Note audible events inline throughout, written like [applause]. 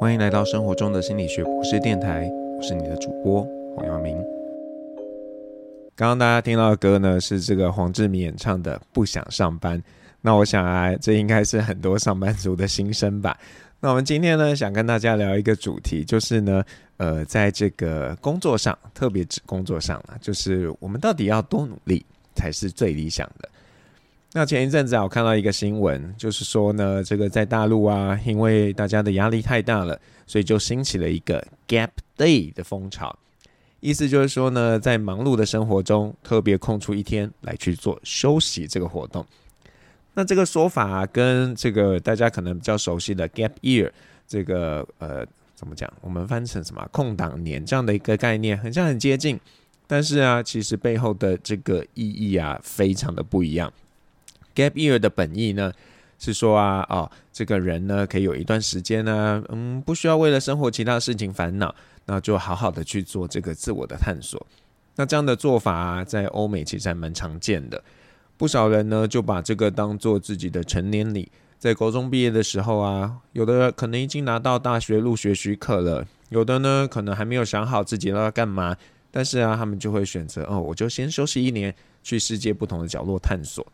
欢迎来到生活中的心理学博士电台，我是你的主播黄耀明。刚刚大家听到的歌呢，是这个黄志明演唱的《不想上班》。那我想啊，这应该是很多上班族的心声吧。那我们今天呢，想跟大家聊一个主题，就是呢，呃，在这个工作上，特别指工作上啊，就是我们到底要多努力才是最理想的。那前一阵子啊，我看到一个新闻，就是说呢，这个在大陆啊，因为大家的压力太大了，所以就兴起了一个 Gap Day 的风潮。意思就是说呢，在忙碌的生活中，特别空出一天来去做休息这个活动。那这个说法，跟这个大家可能比较熟悉的 Gap Year 这个呃，怎么讲？我们翻成什么空档年这样的一个概念，很像很接近，但是啊，其实背后的这个意义啊，非常的不一样。Gap year 的本意呢，是说啊，哦，这个人呢可以有一段时间呢，嗯，不需要为了生活其他事情烦恼，那就好好的去做这个自我的探索。那这样的做法啊，在欧美其实还蛮常见的，不少人呢就把这个当做自己的成年礼。在高中毕业的时候啊，有的可能已经拿到大学入学许可了，有的呢可能还没有想好自己要干嘛，但是啊，他们就会选择哦，我就先休息一年，去世界不同的角落探索。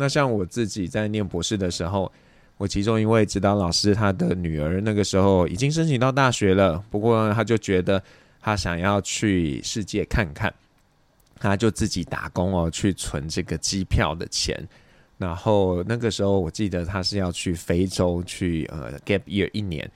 那像我自己在念博士的时候，我其中一位指导老师，他的女儿那个时候已经申请到大学了，不过他就觉得他想要去世界看看，他就自己打工哦，去存这个机票的钱。然后那个时候我记得他是要去非洲去呃 gap year 一年，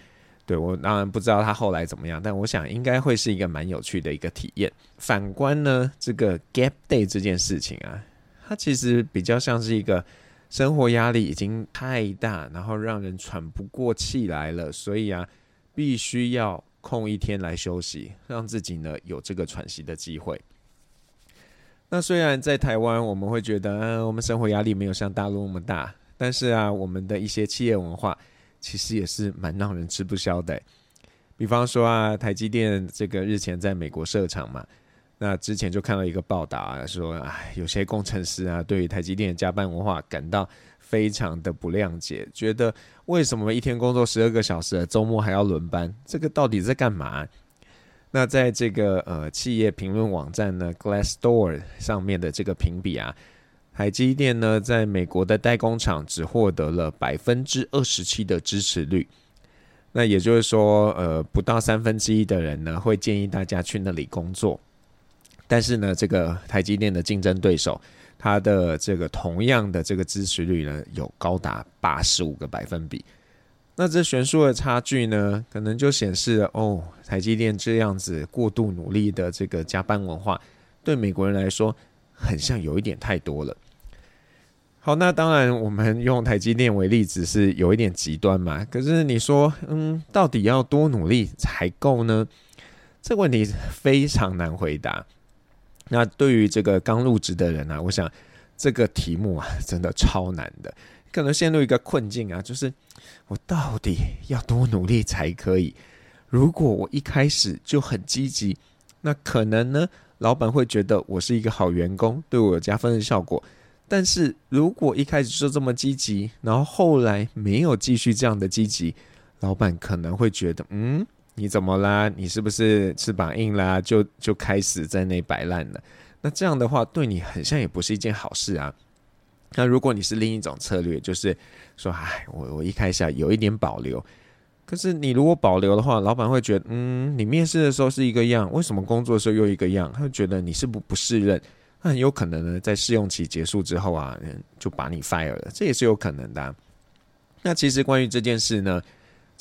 对，我当然不知道他后来怎么样，但我想应该会是一个蛮有趣的一个体验。反观呢，这个 gap day 这件事情啊。它其实比较像是一个生活压力已经太大，然后让人喘不过气来了，所以啊，必须要空一天来休息，让自己呢有这个喘息的机会。那虽然在台湾我们会觉得，嗯，我们生活压力没有像大陆那么大，但是啊，我们的一些企业文化其实也是蛮让人吃不消的。比方说啊，台积电这个日前在美国设厂嘛。那之前就看到一个报道啊，说唉，有些工程师啊，对于台积电的加班文化感到非常的不谅解，觉得为什么一天工作十二个小时，周末还要轮班？这个到底在干嘛？那在这个呃企业评论网站呢，Glassdoor 上面的这个评比啊，台积电呢在美国的代工厂只获得了百分之二十七的支持率，那也就是说，呃，不到三分之一的人呢会建议大家去那里工作。但是呢，这个台积电的竞争对手，它的这个同样的这个支持率呢，有高达八十五个百分比。那这悬殊的差距呢，可能就显示了哦，台积电这样子过度努力的这个加班文化，对美国人来说，很像有一点太多了。好，那当然我们用台积电为例子是有一点极端嘛。可是你说，嗯，到底要多努力才够呢？这个问题非常难回答。那对于这个刚入职的人啊，我想这个题目啊，真的超难的，可能陷入一个困境啊，就是我到底要多努力才可以？如果我一开始就很积极，那可能呢，老板会觉得我是一个好员工，对我有加分的效果。但是如果一开始就这么积极，然后后来没有继续这样的积极，老板可能会觉得，嗯。你怎么啦？你是不是翅膀硬啦？就就开始在那摆烂了？那这样的话，对你很像也不是一件好事啊。那如果你是另一种策略，就是说，哎，我我一开始有一点保留，可是你如果保留的话，老板会觉得，嗯，你面试的时候是一个样，为什么工作的时候又一个样？他会觉得你是不不适任，那很有可能呢，在试用期结束之后啊，就把你 fire 了，这也是有可能的。那其实关于这件事呢，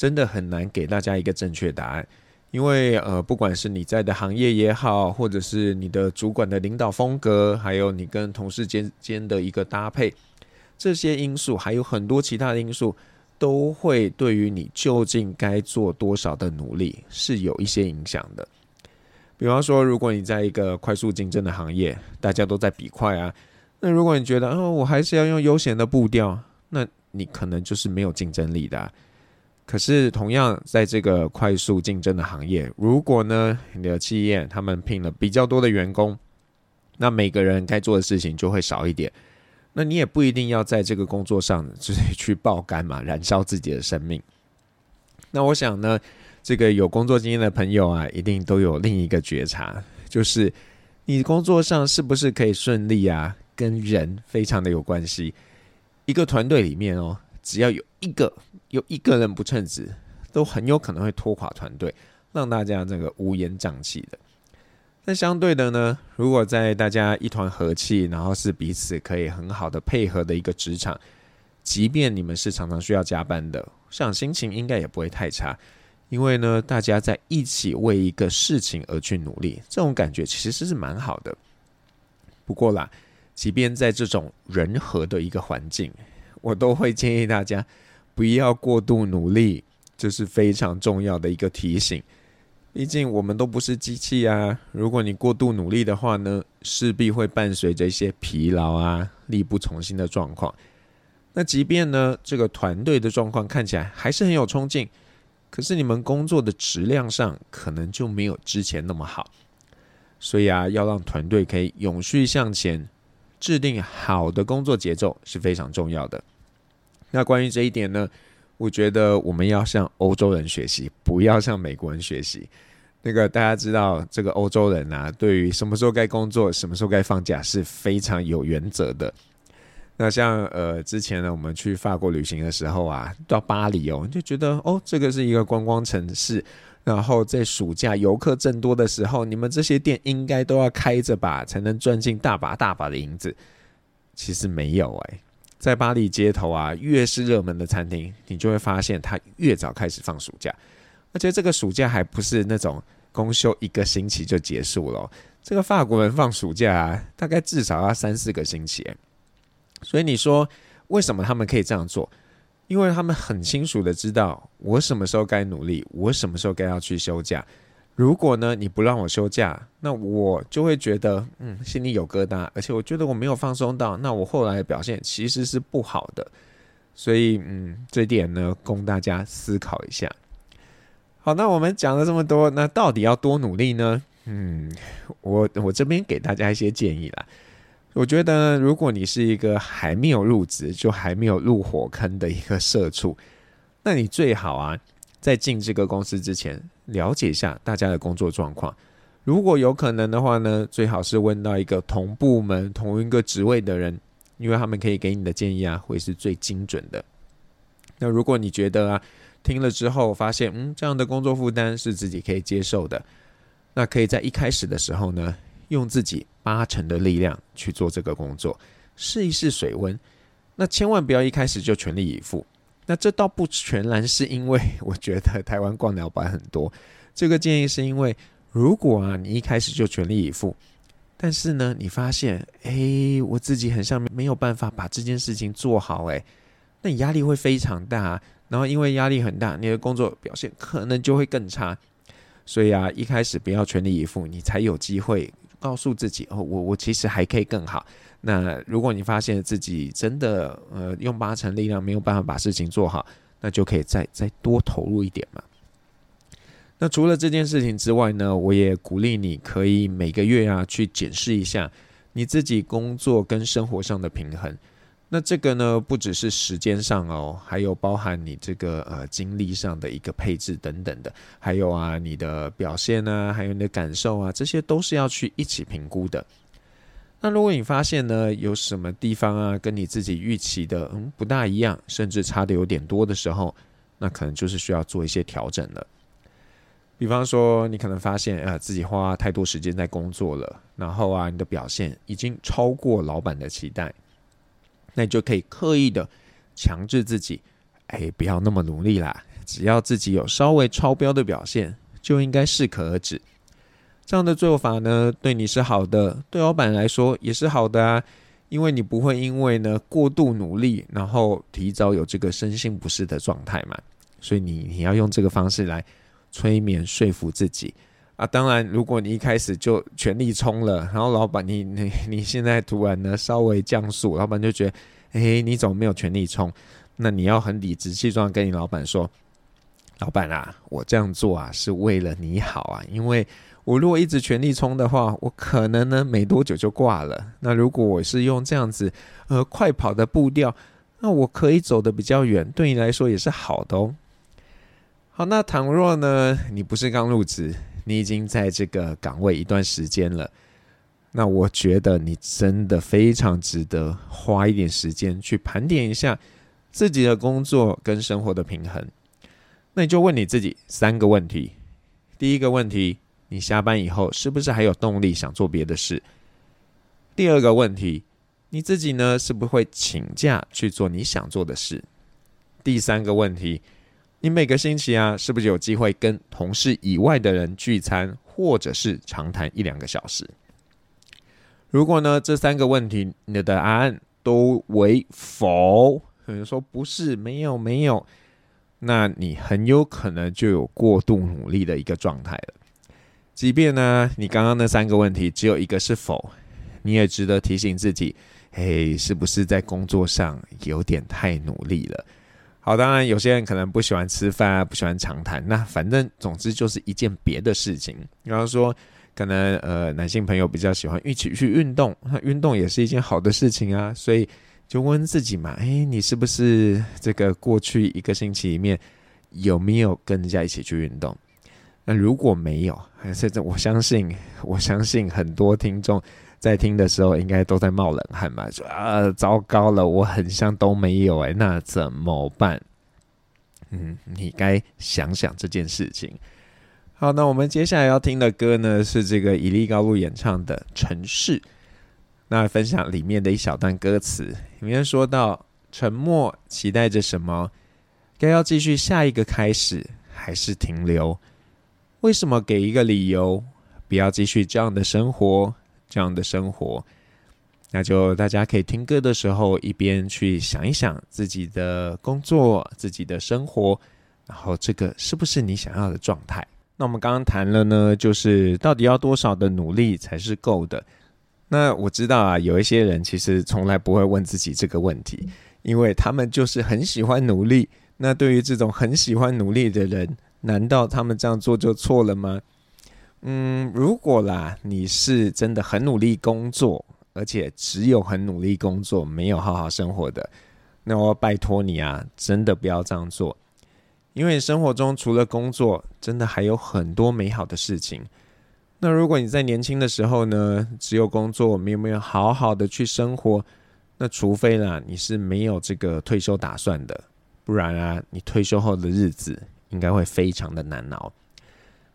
真的很难给大家一个正确答案，因为呃，不管是你在的行业也好，或者是你的主管的领导风格，还有你跟同事间间的一个搭配，这些因素还有很多其他的因素，都会对于你究竟该做多少的努力是有一些影响的。比方说，如果你在一个快速竞争的行业，大家都在比快啊，那如果你觉得哦，我还是要用悠闲的步调，那你可能就是没有竞争力的。可是，同样在这个快速竞争的行业，如果呢，你的企业他们聘了比较多的员工，那每个人该做的事情就会少一点。那你也不一定要在这个工作上就是去爆肝嘛，燃烧自己的生命。那我想呢，这个有工作经验的朋友啊，一定都有另一个觉察，就是你工作上是不是可以顺利啊，跟人非常的有关系。一个团队里面哦，只要有一个有一个人不称职，都很有可能会拖垮团队，让大家这个乌烟瘴气的。但相对的呢，如果在大家一团和气，然后是彼此可以很好的配合的一个职场，即便你们是常常需要加班的，像心情应该也不会太差，因为呢，大家在一起为一个事情而去努力，这种感觉其实是蛮好的。不过啦，即便在这种人和的一个环境，我都会建议大家不要过度努力，这是非常重要的一个提醒。毕竟我们都不是机器啊！如果你过度努力的话呢，势必会伴随着一些疲劳啊、力不从心的状况。那即便呢，这个团队的状况看起来还是很有冲劲，可是你们工作的质量上可能就没有之前那么好。所以啊，要让团队可以永续向前，制定好的工作节奏是非常重要的。那关于这一点呢，我觉得我们要向欧洲人学习，不要向美国人学习。那个大家知道，这个欧洲人啊，对于什么时候该工作、什么时候该放假是非常有原则的。那像呃之前呢，我们去法国旅行的时候啊，到巴黎哦，就觉得哦，这个是一个观光城市。然后在暑假游客正多的时候，你们这些店应该都要开着吧，才能赚进大把大把的银子。其实没有哎、在巴黎街头啊，越是热门的餐厅，你就会发现它越早开始放暑假，而且这个暑假还不是那种公休一个星期就结束了。这个法国人放暑假啊，大概至少要三四个星期。所以你说为什么他们可以这样做？因为他们很清楚的知道我什么时候该努力，我什么时候该要去休假。如果呢，你不让我休假，那我就会觉得，嗯，心里有疙瘩，而且我觉得我没有放松到，那我后来的表现其实是不好的。所以，嗯，这点呢，供大家思考一下。好，那我们讲了这么多，那到底要多努力呢？嗯，我我这边给大家一些建议啦。我觉得，如果你是一个还没有入职就还没有入火坑的一个社畜，那你最好啊。在进这个公司之前，了解一下大家的工作状况。如果有可能的话呢，最好是问到一个同部门、同一个职位的人，因为他们可以给你的建议啊，会是最精准的。那如果你觉得啊，听了之后发现，嗯，这样的工作负担是自己可以接受的，那可以在一开始的时候呢，用自己八成的力量去做这个工作，试一试水温。那千万不要一开始就全力以赴。那这倒不全然是因为我觉得台湾逛鸟板很多，这个建议是因为如果啊你一开始就全力以赴，但是呢你发现哎我自己很像没有办法把这件事情做好哎，那你压力会非常大，然后因为压力很大，你的工作表现可能就会更差，所以啊一开始不要全力以赴，你才有机会告诉自己哦我我其实还可以更好。那如果你发现自己真的呃用八成力量没有办法把事情做好，那就可以再再多投入一点嘛。那除了这件事情之外呢，我也鼓励你可以每个月啊去检视一下你自己工作跟生活上的平衡。那这个呢不只是时间上哦，还有包含你这个呃精力上的一个配置等等的，还有啊你的表现啊，还有你的感受啊，这些都是要去一起评估的。那如果你发现呢，有什么地方啊，跟你自己预期的嗯不大一样，甚至差的有点多的时候，那可能就是需要做一些调整了。比方说，你可能发现啊，自己花太多时间在工作了，然后啊，你的表现已经超过老板的期待，那你就可以刻意的强制自己，哎，不要那么努力啦。只要自己有稍微超标的表现，就应该适可而止。这样的做法呢，对你是好的，对老板来说也是好的啊，因为你不会因为呢过度努力，然后提早有这个身心不适的状态嘛。所以你你要用这个方式来催眠说服自己啊。当然，如果你一开始就全力冲了，然后老板你你你现在突然呢稍微降速，老板就觉得，哎，你怎么没有全力冲？那你要很理直气壮跟你老板说，老板啊，我这样做啊是为了你好啊，因为。我如果一直全力冲的话，我可能呢没多久就挂了。那如果我是用这样子呃快跑的步调，那我可以走得比较远，对你来说也是好的哦。好，那倘若呢，你不是刚入职，你已经在这个岗位一段时间了，那我觉得你真的非常值得花一点时间去盘点一下自己的工作跟生活的平衡。那你就问你自己三个问题：第一个问题，你下班以后是不是还有动力想做别的事？第二个问题，你自己呢，是不是会请假去做你想做的事？第三个问题。你每个星期啊，是不是有机会跟同事以外的人聚餐，或者是长谈一两个小时？如果呢，这三个问题你的答案都为否，可能说不是，没有，没有，那你很有可能就有过度努力的一个状态了。即便呢，你刚刚那三个问题只有一个是否，你也值得提醒自己，嘿，是不是在工作上有点太努力了？好，当然有些人可能不喜欢吃饭啊，不喜欢长谈，那反正总之就是一件别的事情。比方说，可能呃男性朋友比较喜欢一起去运动，那运动也是一件好的事情啊，所以就问自己嘛，诶，你是不是这个过去一个星期里面有没有跟人家一起去运动？那如果没有，甚至我相信，我相信很多听众。在听的时候，应该都在冒冷汗吧？说啊，糟糕了，我很像都没有哎，那怎么办？嗯，你该想想这件事情。好，那我们接下来要听的歌呢，是这个以利高露演唱的《城市》。那分享里面的一小段歌词，里面说到：沉默期待着什么？该要继续下一个开始，还是停留？为什么给一个理由，不要继续这样的生活？这样的生活，那就大家可以听歌的时候，一边去想一想自己的工作、自己的生活，然后这个是不是你想要的状态？那我们刚刚谈了呢，就是到底要多少的努力才是够的？那我知道啊，有一些人其实从来不会问自己这个问题，因为他们就是很喜欢努力。那对于这种很喜欢努力的人，难道他们这样做就错了吗？嗯，如果啦，你是真的很努力工作，而且只有很努力工作，没有好好生活的，那我拜托你啊，真的不要这样做，因为生活中除了工作，真的还有很多美好的事情。那如果你在年轻的时候呢，只有工作，没有没有好好的去生活，那除非啦，你是没有这个退休打算的，不然啊，你退休后的日子应该会非常的难熬。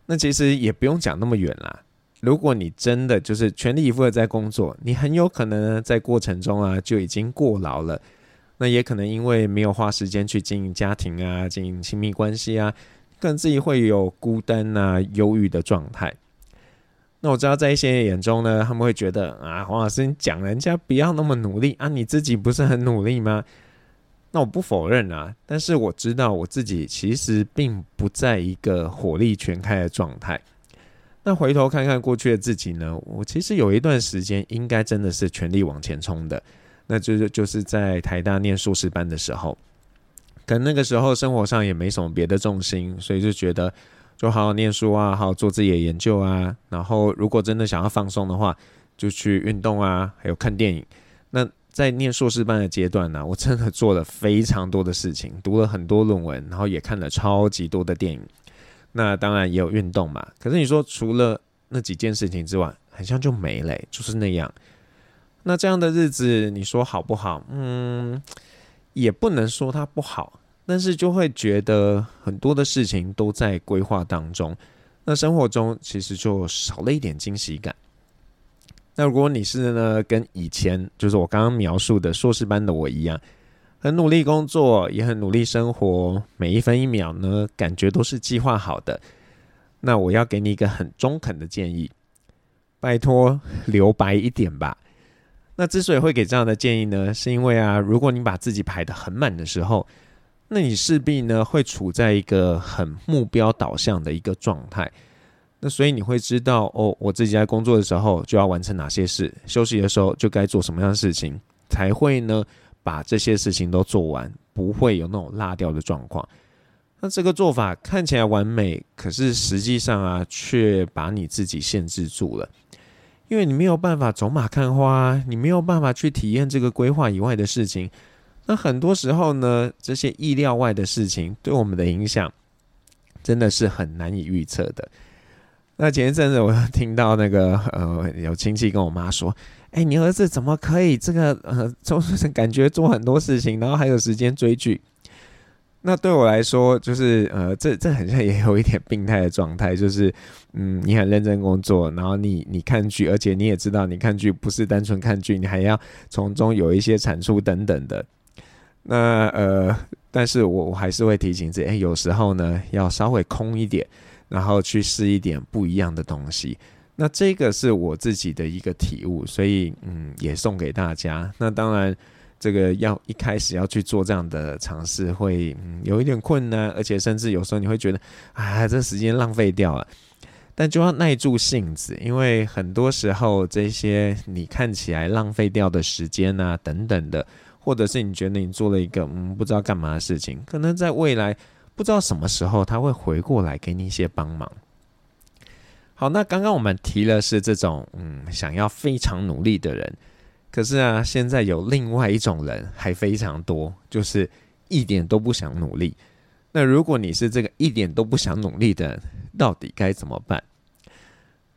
那其实也不用讲那么远啦。如果你真的就是全力以赴的在工作，你很有可能呢在过程中啊就已经过劳了。那也可能因为没有花时间去经营家庭啊，经营亲密关系啊，可能自己会有孤单啊、忧郁的状态。那我知道在一些人眼中呢，他们会觉得啊，黄老师你讲人家不要那么努力啊，你自己不是很努力吗？那我不否认啊，但是我知道我自己其实并不在一个火力全开的状态。那回头看看过去的自己呢，我其实有一段时间应该真的是全力往前冲的，那就是就是在台大念硕士班的时候，可能那个时候生活上也没什么别的重心，所以就觉得就好好念书啊，好好做自己的研究啊，然后如果真的想要放松的话，就去运动啊，还有看电影。那在念硕士班的阶段呢，我真的做了非常多的事情，读了很多论文，然后也看了超级多的电影。那当然也有运动嘛。可是你说除了那几件事情之外，好像就没了，就是那样。那这样的日子，你说好不好？嗯，也不能说它不好，但是就会觉得很多的事情都在规划当中，那生活中其实就少了一点惊喜感。那如果你是呢，跟以前就是我刚刚描述的硕士班的我一样，很努力工作，也很努力生活，每一分一秒呢，感觉都是计划好的。那我要给你一个很中肯的建议，拜托留白一点吧。那之所以会给这样的建议呢，是因为啊，如果你把自己排得很满的时候，那你势必呢会处在一个很目标导向的一个状态。那所以你会知道哦，我自己在工作的时候就要完成哪些事，休息的时候就该做什么样的事情，才会呢把这些事情都做完，不会有那种落掉的状况。那这个做法看起来完美，可是实际上啊，却把你自己限制住了，因为你没有办法走马看花，你没有办法去体验这个规划以外的事情。那很多时候呢，这些意料外的事情对我们的影响。真的是很难以预测的。那前一阵子我听到那个呃，有亲戚跟我妈说：“哎、你儿子怎么可以这个呃，就是 [laughs] 感觉做很多事情，然后还有时间追剧？”那对我来说，就是呃，这这好像也有一点病态的状态，就是嗯，你很认真工作，然后你你看剧，而且你也知道，你看剧不是单纯看剧，你还要从中有一些产出等等的。那呃，但是我我还是会提醒自己，哎、欸，有时候呢，要稍微空一点。然后去试一点不一样的东西，那这个是我自己的一个体悟，所以嗯，也送给大家。那当然，这个要一开始要去做这样的尝试，会嗯有一点困难，而且甚至有时候你会觉得，啊，这时间浪费掉了。但就要耐住性子，因为很多时候这些你看起来浪费掉的时间啊等等的，或者是你觉得你做了一个嗯不知道干嘛的事情，可能在未来。不知道什么时候他会回过来给你一些帮忙。好，那刚刚我们提了是这种嗯想要非常努力的人，可是啊，现在有另外一种人还非常多，就是一点都不想努力。那如果你是这个一点都不想努力的人，到底该怎么办？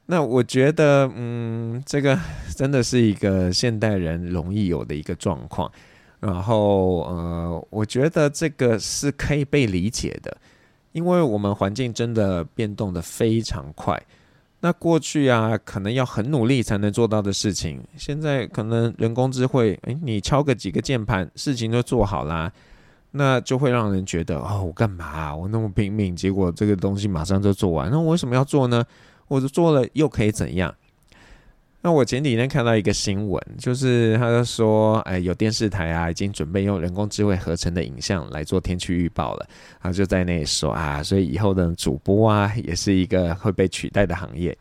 那我觉得嗯，这个真的是一个现代人容易有的一个状况。然后，呃，我觉得这个是可以被理解的，因为我们环境真的变动得非常快。那过去啊，可能要很努力才能做到的事情，现在可能人工智慧，诶，你敲个几个键盘，事情就做好啦。那就会让人觉得，哦，我干嘛？我那么拼命，结果这个东西马上就做完，那我为什么要做呢？我做了又可以怎样？那我前几天看到一个新闻，就是他就说，哎，有电视台啊，已经准备用人工智慧合成的影像来做天气预报了。然后就在那里说啊，所以以后的主播啊，也是一个会被取代的行业。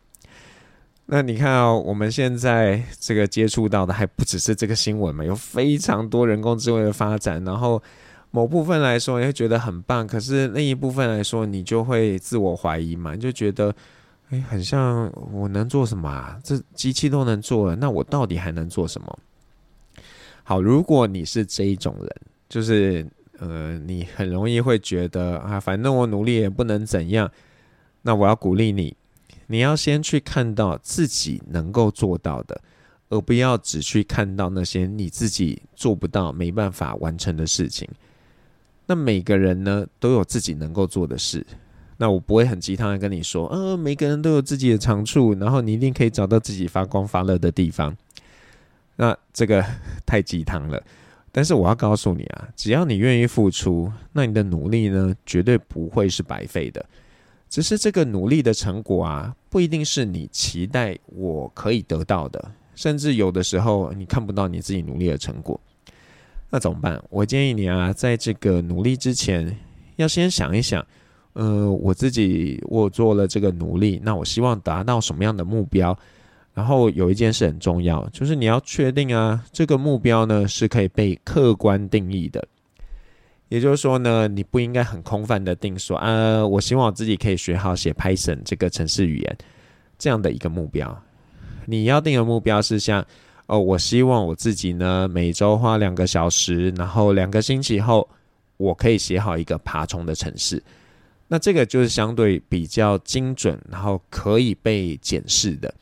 那你看哦，我们现在这个接触到的还不只是这个新闻嘛，有非常多人工智慧的发展。然后某部分来说，你会觉得很棒，可是另一部分来说，你就会自我怀疑嘛，就觉得。哎，很像我能做什么啊？这机器都能做了，那我到底还能做什么？好，如果你是这一种人，就是呃，你很容易会觉得啊，反正我努力也不能怎样。那我要鼓励你，你要先去看到自己能够做到的，而不要只去看到那些你自己做不到、没办法完成的事情。那每个人呢，都有自己能够做的事。那我不会很鸡汤的跟你说，呃，每个人都有自己的长处，然后你一定可以找到自己发光发热的地方。那这个 [laughs] 太鸡汤了。但是我要告诉你啊，只要你愿意付出，那你的努力呢，绝对不会是白费的。只是这个努力的成果啊，不一定是你期待我可以得到的，甚至有的时候你看不到你自己努力的成果。那怎么办？我建议你啊，在这个努力之前，要先想一想。呃，我自己我做了这个努力，那我希望达到什么样的目标？然后有一件事很重要，就是你要确定啊，这个目标呢是可以被客观定义的。也就是说呢，你不应该很空泛的定说，啊，我希望我自己可以学好写 Python 这个程式语言这样的一个目标。你要定的目标是像，哦，我希望我自己呢每周花两个小时，然后两个星期后我可以写好一个爬虫的程式。那这个就是相对比较精准，然后可以被检视的。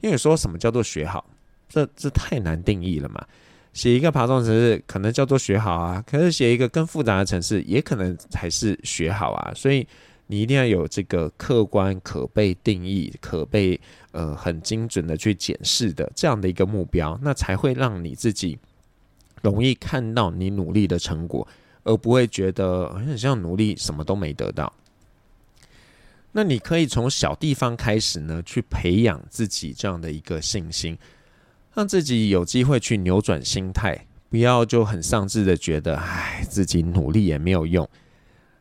因为说什么叫做学好，这这太难定义了嘛。写一个爬虫程式可能叫做学好啊，可是写一个更复杂的程式也可能才是学好啊。所以你一定要有这个客观、可被定义、可被呃很精准的去检视的这样的一个目标，那才会让你自己容易看到你努力的成果，而不会觉得很像努力什么都没得到。那你可以从小地方开始呢，去培养自己这样的一个信心，让自己有机会去扭转心态，不要就很丧志的觉得，哎，自己努力也没有用。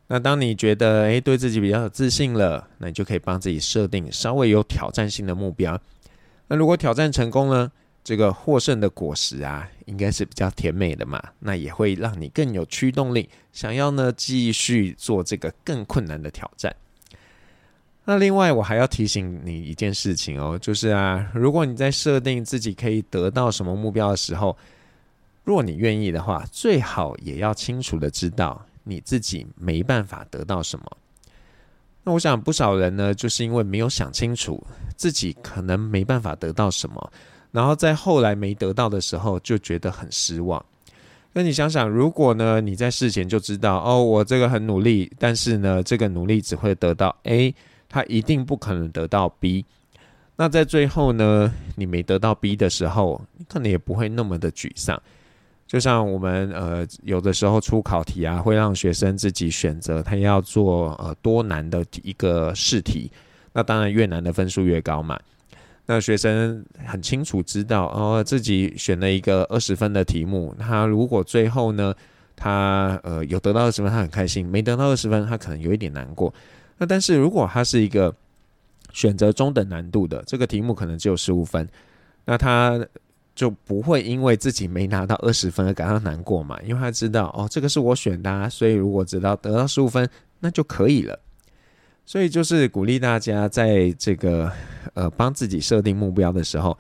那当你觉得，哎，对自己比较有自信了，那你就可以帮自己设定稍微有挑战性的目标。那如果挑战成功呢，这个获胜的果实啊，应该是比较甜美的嘛，那也会让你更有驱动力，想要呢继续做这个更困难的挑战。那另外，我还要提醒你一件事情哦，就是啊，如果你在设定自己可以得到什么目标的时候，若你愿意的话，最好也要清楚的知道你自己没办法得到什么。那我想不少人呢，就是因为没有想清楚自己可能没办法得到什么，然后在后来没得到的时候就觉得很失望。那你想想，如果呢你在事前就知道哦，我这个很努力，但是呢这个努力只会得到 A，他一定不可能得到 B。那在最后呢，你没得到 B 的时候，你可能也不会那么的沮丧。就像我们呃有的时候出考题啊，会让学生自己选择他要做呃多难的一个试题，那当然越难的分数越高嘛。那学生很清楚知道哦，自己选了一个二十分的题目，他如果最后呢，他呃有得到二十分，他很开心；没得到二十分，他可能有一点难过。那但是如果他是一个选择中等难度的这个题目，可能只有十五分，那他。就不会因为自己没拿到二十分而感到难过嘛，因为他知道哦，这个是我选的啊，所以如果知道得到十五分，那就可以了。所以就是鼓励大家在这个呃帮自己设定目标的时候，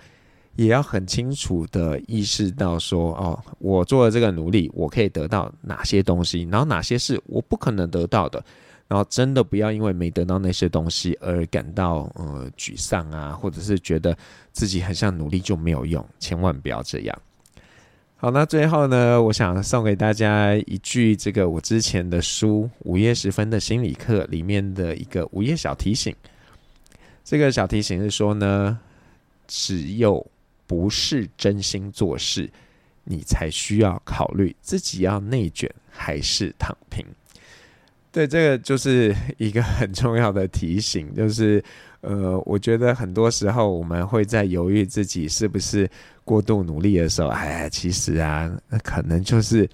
也要很清楚的意识到说哦，我做了这个努力，我可以得到哪些东西，然后哪些是我不可能得到的。然后真的不要因为没得到那些东西而感到呃沮丧啊，或者是觉得自己很像努力就没有用，千万不要这样。好，那最后呢，我想送给大家一句这个我之前的书《午夜时分的心理课》里面的一个午夜小提醒。这个小提醒是说呢，只有不是真心做事，你才需要考虑自己要内卷还是躺平。对，这个就是一个很重要的提醒，就是，呃，我觉得很多时候我们会在犹豫自己是不是过度努力的时候，哎，其实啊，那可能就是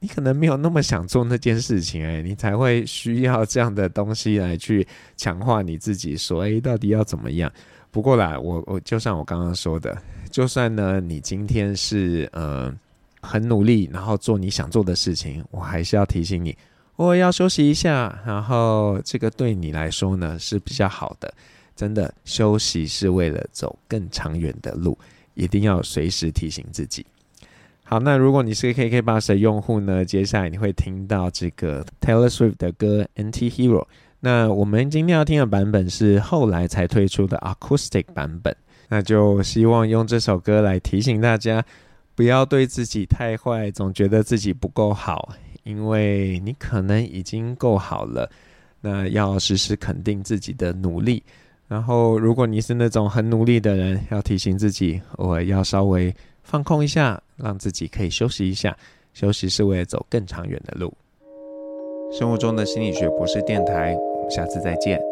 你可能没有那么想做那件事情，哎，你才会需要这样的东西来去强化你自己，说，哎，到底要怎么样？不过啦，我我就像我刚刚说的，就算呢，你今天是呃很努力，然后做你想做的事情，我还是要提醒你。我要休息一下，然后这个对你来说呢是比较好的。真的，休息是为了走更长远的路，一定要随时提醒自己。好，那如果你是 KKBOX 的用户呢，接下来你会听到这个 Taylor Swift 的歌《Anti-Hero》。那我们今天要听的版本是后来才推出的 Acoustic 版本。那就希望用这首歌来提醒大家，不要对自己太坏，总觉得自己不够好。因为你可能已经够好了，那要时时肯定自己的努力。然后，如果你是那种很努力的人，要提醒自己，偶尔要稍微放空一下，让自己可以休息一下。休息是为了走更长远的路。生活中的心理学博士电台，我们下次再见。